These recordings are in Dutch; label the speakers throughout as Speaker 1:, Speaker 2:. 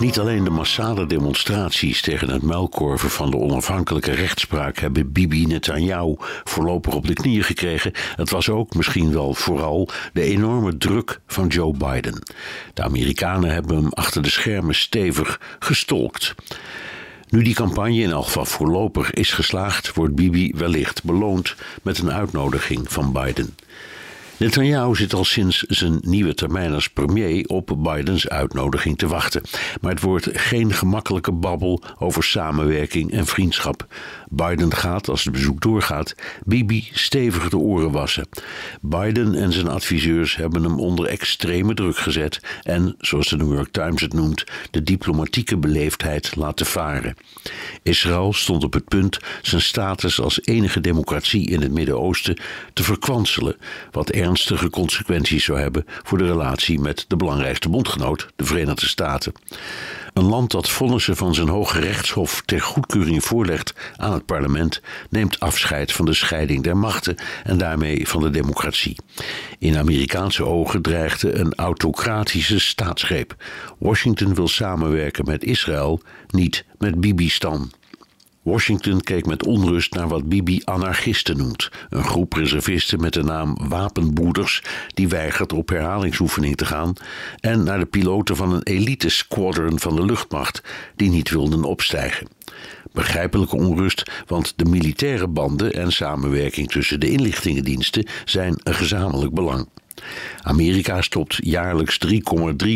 Speaker 1: Niet alleen de massale demonstraties tegen het muilkorven van de onafhankelijke rechtspraak hebben Bibi Netanyahu voorlopig op de knieën gekregen. Het was ook misschien wel vooral de enorme druk van Joe Biden. De Amerikanen hebben hem achter de schermen stevig gestolkt. Nu die campagne in elk geval voorlopig is geslaagd, wordt Bibi wellicht beloond met een uitnodiging van Biden. Netanyahu zit al sinds zijn nieuwe termijn als premier op Bidens uitnodiging te wachten. Maar het wordt geen gemakkelijke babbel over samenwerking en vriendschap. Biden gaat, als het bezoek doorgaat, Bibi stevig de oren wassen. Biden en zijn adviseurs hebben hem onder extreme druk gezet en, zoals de New York Times het noemt, de diplomatieke beleefdheid laten varen. Israël stond op het punt zijn status als enige democratie in het Midden-Oosten te verkwanselen, wat ernstige consequenties zou hebben voor de relatie met de belangrijkste bondgenoot, de Verenigde Staten. Een land dat vonnissen van zijn Hoge Rechtshof ter goedkeuring voorlegt aan het parlement, neemt afscheid van de scheiding der machten en daarmee van de democratie. In Amerikaanse ogen dreigde een autocratische staatsgreep. Washington wil samenwerken met Israël, niet met Bibistan. Washington keek met onrust naar wat Bibi anarchisten noemt. Een groep reservisten met de naam wapenbroeders die weigert op herhalingsoefening te gaan. En naar de piloten van een elite squadron van de luchtmacht die niet wilden opstijgen. Begrijpelijke onrust, want de militaire banden en samenwerking tussen de inlichtingendiensten zijn een gezamenlijk belang. Amerika stopt jaarlijks 3,3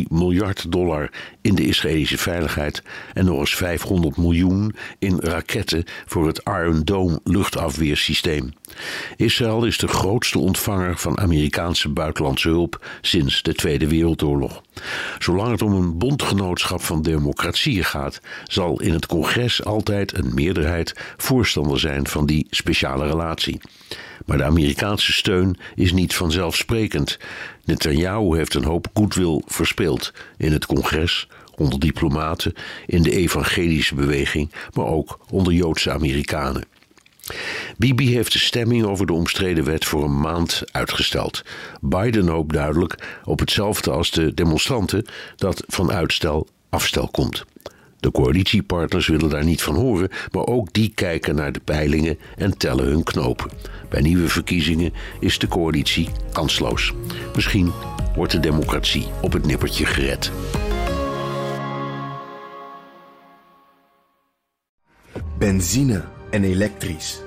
Speaker 1: miljard dollar in de Israëlische veiligheid en nog eens 500 miljoen in raketten voor het Iron Dome luchtafweersysteem. Israël is de grootste ontvanger van Amerikaanse buitenlandse hulp sinds de Tweede Wereldoorlog. Zolang het om een bondgenootschap van democratieën gaat, zal in het congres altijd een meerderheid voorstander zijn van die speciale relatie. Maar de Amerikaanse steun is niet vanzelfsprekend. Netanyahu heeft een hoop goodwill verspeeld in het congres, onder diplomaten, in de evangelische beweging, maar ook onder Joodse Amerikanen. Bibi heeft de stemming over de omstreden wet voor een maand uitgesteld. Biden hoopt duidelijk op hetzelfde als de demonstranten dat van uitstel afstel komt. De coalitiepartners willen daar niet van horen, maar ook die kijken naar de peilingen en tellen hun knopen. Bij nieuwe verkiezingen is de coalitie kansloos. Misschien wordt de democratie op het nippertje gered.
Speaker 2: Benzine en elektrisch.